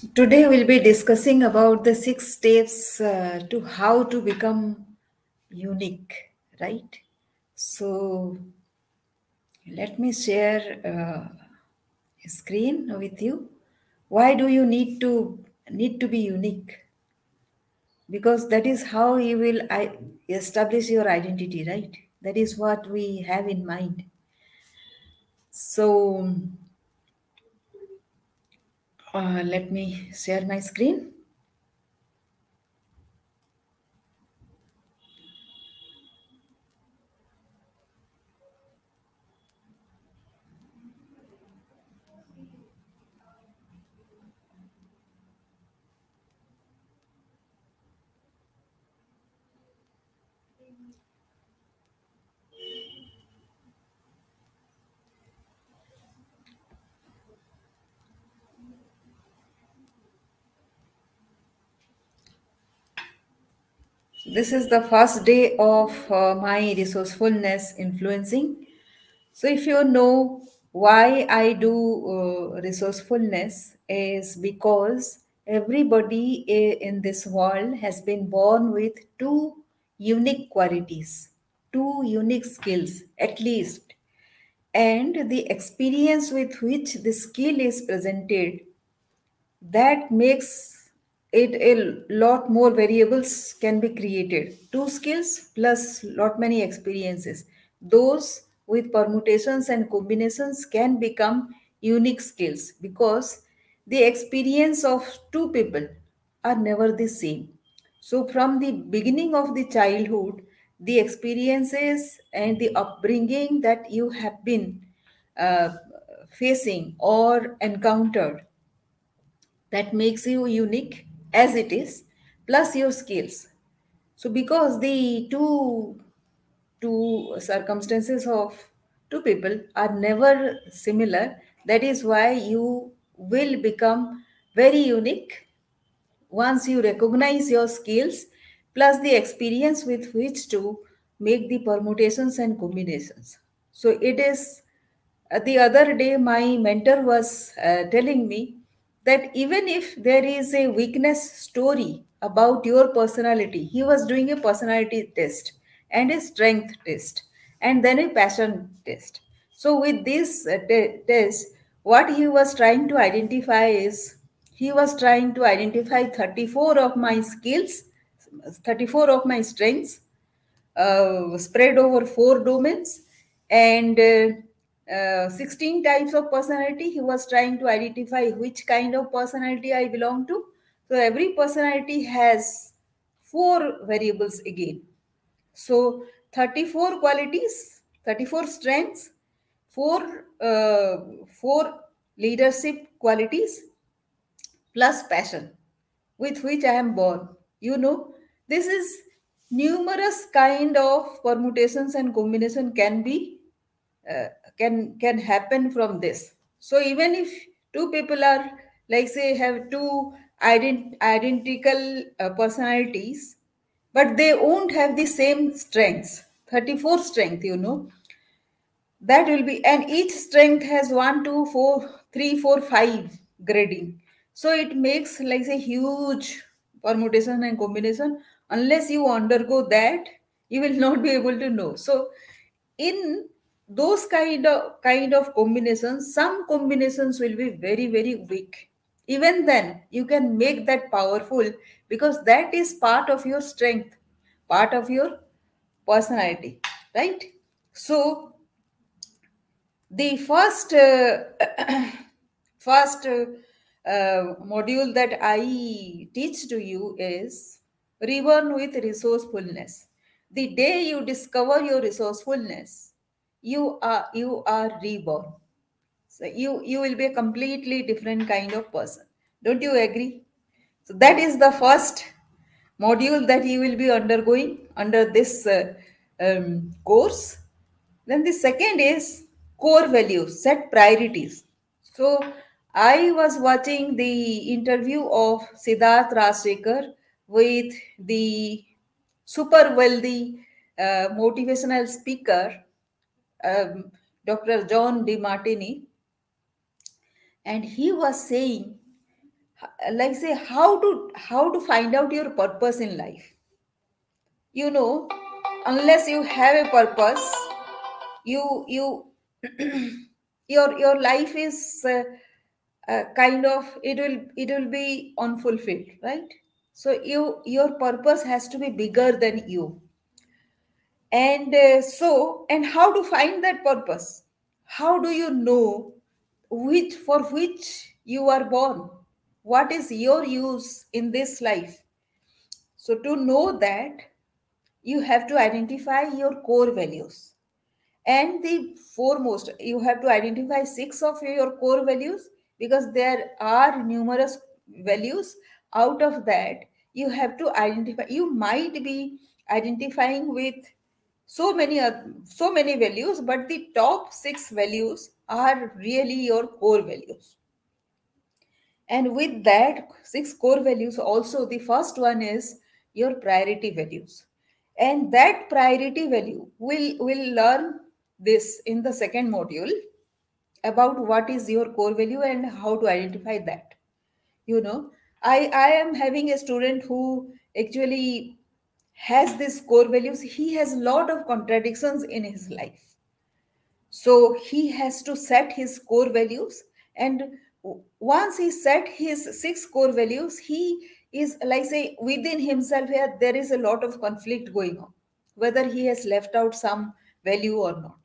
Today we'll be discussing about the six steps uh, to how to become unique, right? So let me share uh, screen with you. Why do you need to need to be unique? Because that is how you will establish your identity, right? That is what we have in mind. So uh, let me share my screen. This is the first day of uh, my resourcefulness influencing. So, if you know why I do uh, resourcefulness, is because everybody in this world has been born with two unique qualities, two unique skills at least, and the experience with which the skill is presented that makes it a lot more variables can be created. Two skills plus lot many experiences. Those with permutations and combinations can become unique skills because the experience of two people are never the same. So from the beginning of the childhood the experiences and the upbringing that you have been uh, facing or encountered that makes you unique as it is plus your skills. So because the two two circumstances of two people are never similar that is why you will become very unique once you recognize your skills plus the experience with which to make the permutations and combinations. So it is uh, the other day my mentor was uh, telling me that even if there is a weakness story about your personality he was doing a personality test and a strength test and then a passion test. So with this uh, te- test what he was trying to identify is he was trying to identify 34 of my skills 34 of my strengths uh, spread over four domains and uh, uh, 16 types of personality he was trying to identify which kind of personality i belong to so every personality has four variables again so 34 qualities 34 strengths four uh, four leadership qualities plus passion with which I am born. You know, this is numerous kind of permutations and combination can be uh, can can happen from this. So even if two people are like say have two ident- identical uh, personalities, but they won't have the same strengths. 34 strength, you know that will be and each strength has one two four three four five grading so it makes like a huge permutation and combination unless you undergo that you will not be able to know so in those kind of kind of combinations some combinations will be very very weak even then you can make that powerful because that is part of your strength part of your personality right so the first uh, first uh, uh, module that I teach to you is reborn with resourcefulness. The day you discover your resourcefulness, you are you are reborn. So you you will be a completely different kind of person. Don't you agree? So that is the first module that you will be undergoing under this uh, um, course. Then the second is core values, set priorities. So I was watching the interview of Siddharth Rajsekar with the super wealthy uh, motivational speaker, um, Dr. John DeMartini, and he was saying like say how to how to find out your purpose in life. You know unless you have a purpose you you your your life is uh, uh, kind of it will it will be unfulfilled right? So you your purpose has to be bigger than you and uh, so and how to find that purpose? How do you know which for which you are born? What is your use in this life? So to know that you have to identify your core values. And the foremost you have to identify six of your core values because there are numerous values. Out of that you have to identify you might be identifying with so many uh, so many values but the top 6 values are really your core values. And with that six core values also the first one is your priority values. And that priority value will will learn this in the second module about what is your core value and how to identify that. You know i i am having a student who actually has these core values he has a lot of contradictions in his life. So he has to set his core values and once he set his six core values he is like say within himself here there is a lot of conflict going on whether he has left out some value or not.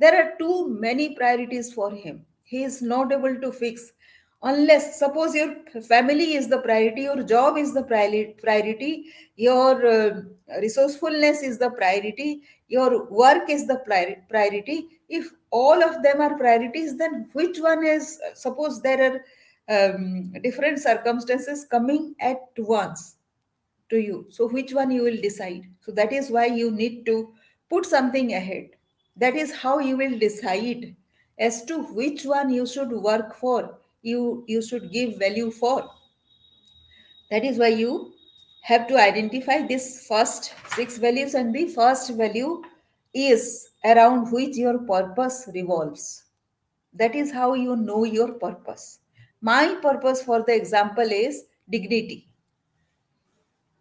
There are too many priorities for him. He is not able to fix unless suppose your family is the priority your job is the priority your uh, resourcefulness is the priority your work is the priority if all of them are priorities then which one is suppose there are um, different circumstances coming at once to you. So, which one you will decide? So, that is why you need to put something ahead. That is how you will decide as to which one you should work for, you, you should give value for. That is why you have to identify this first six values, and the first value is around which your purpose revolves. That is how you know your purpose. My purpose for the example is dignity.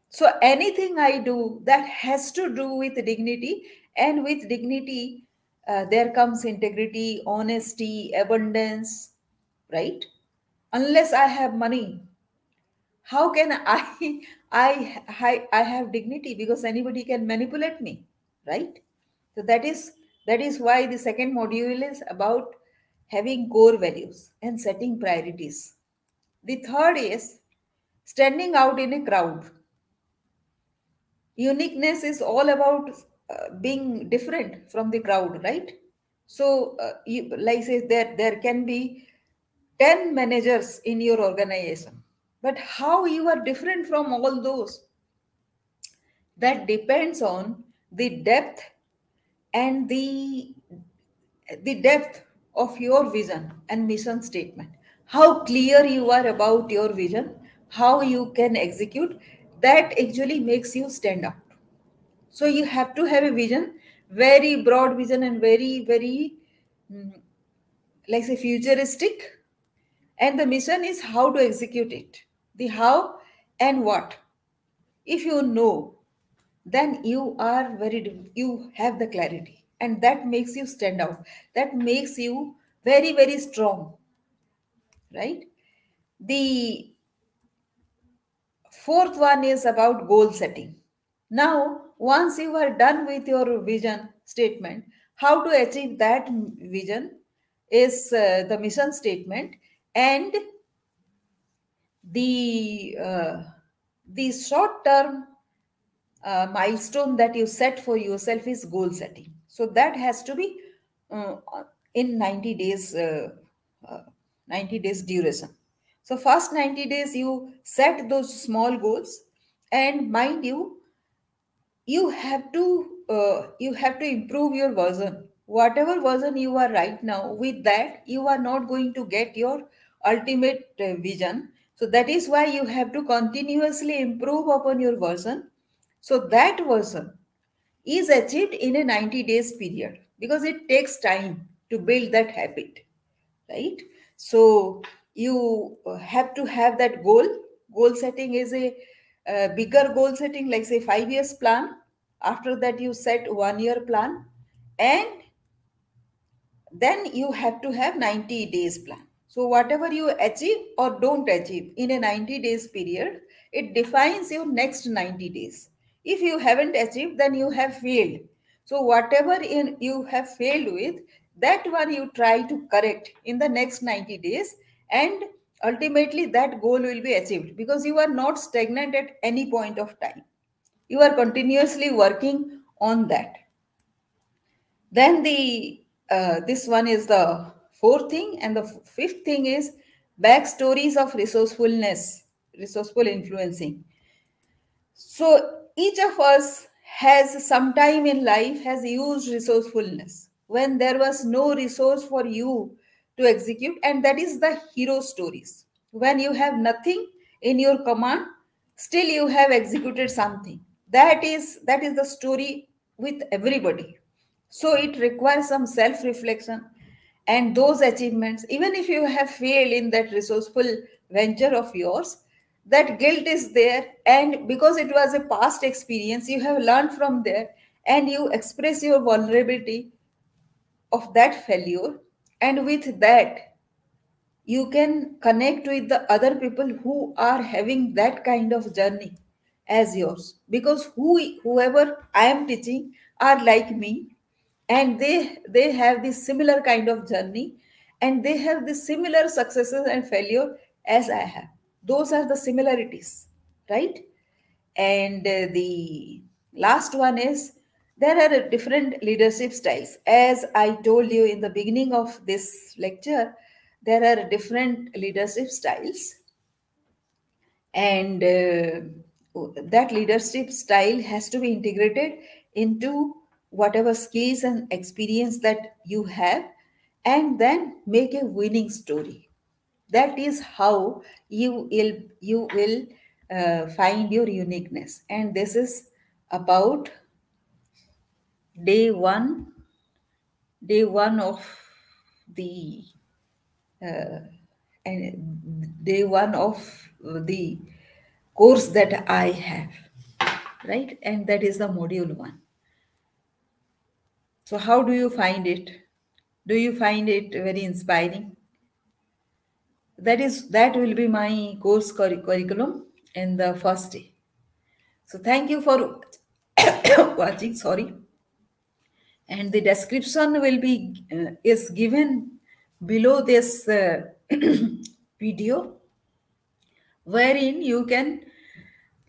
So anything I do that has to do with dignity, and with dignity, uh, there comes integrity, honesty, abundance, right? Unless I have money, how can I, I, I, I have dignity? Because anybody can manipulate me, right? So that is that is why the second module is about having core values and setting priorities. The third is standing out in a crowd. Uniqueness is all about uh, being different from the crowd, right? So, uh, you, like say there there can be 10 managers in your organization, but how you are different from all those? That depends on the depth and the the depth of your vision and mission statement. How clear you are about your vision how you can execute that actually makes you stand out. So you have to have a vision very broad vision and very very mm, like say futuristic and the mission is how to execute it. The how and what. If you know then you are very you have the clarity. And that makes you stand out. That makes you very very strong. Right? The fourth one is about goal setting. Now once you are done with your vision statement how to achieve that vision is uh, the mission statement and the uh, the short term uh, milestone that you set for yourself is goal setting so that has to be uh, in 90 days, uh, uh, 90 days duration. So first 90 days you set those small goals and mind you, you have to uh, you have to improve your version. Whatever version you are right now, with that you are not going to get your ultimate uh, vision. So that is why you have to continuously improve upon your version. So that version is achieved in a 90 days period because it takes time to build that habit right? So you have to have that goal. Goal setting is a, a bigger goal setting like say 5 years plan. After that you set one year plan. And then you have to have 90 days plan so whatever you achieve or don't achieve in a 90 days period it defines your next 90 days. If you haven't achieved then you have failed. So whatever in, you have failed with that one you try to correct in the next 90 days and ultimately that goal will be achieved because you are not stagnant at any point of time. You are continuously working on that. Then the uh, this one is the fourth thing and the fifth thing is backstories of resourcefulness resourceful influencing. So each of us has some time in life has used resourcefulness. When there was no resource for you to execute and that is the hero stories. When you have nothing in your command still you have executed something. That is that is the story with everybody. So it requires some self reflection and those achievements even if you have failed in that resourceful venture of yours that guilt is there. And because it was a past experience you have learned from there and you express your vulnerability of that failure. And with that you can connect with the other people who are having that kind of journey as yours. Because who whoever i am teaching are like me and they they have this similar kind of journey and they have the similar successes and failure as i have. Those are the similarities right? And uh, the last one is there are different leadership styles. As i told you in the beginning of this lecture there are different leadership styles. And uh, that leadership style has to be integrated into whatever skills and experience that you have and then make a winning story that is how you will you will uh, find your uniqueness and this is about day one day one of the uh, and day one of the course that I have, right? And that is the module one. So, how do you find it? Do you find it very inspiring? That is that will be my course curriculum in the first day. So, thank you for watching. Sorry, and the description will be uh, is given below this uh, video wherein you can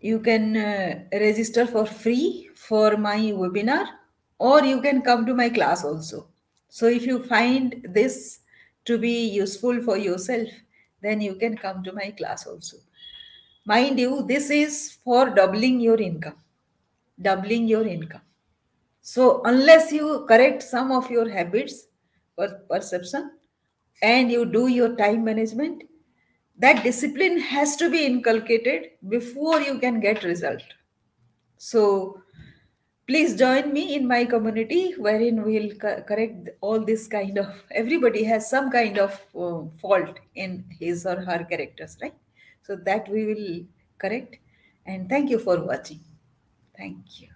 you can uh, register for free for my webinar or you can come to my class also. So if you find this to be useful for yourself then you can come to my class also. Mind you this is for doubling your income. Doubling your income. So unless you correct some of your habits or perception and you do your time management that discipline has to be inculcated before you can get result. So please join me in my community wherein we'll co- correct all this kind of everybody has some kind of uh, fault in his or her characters right? So that we will correct. And thank you for watching. Thank you